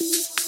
you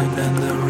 and the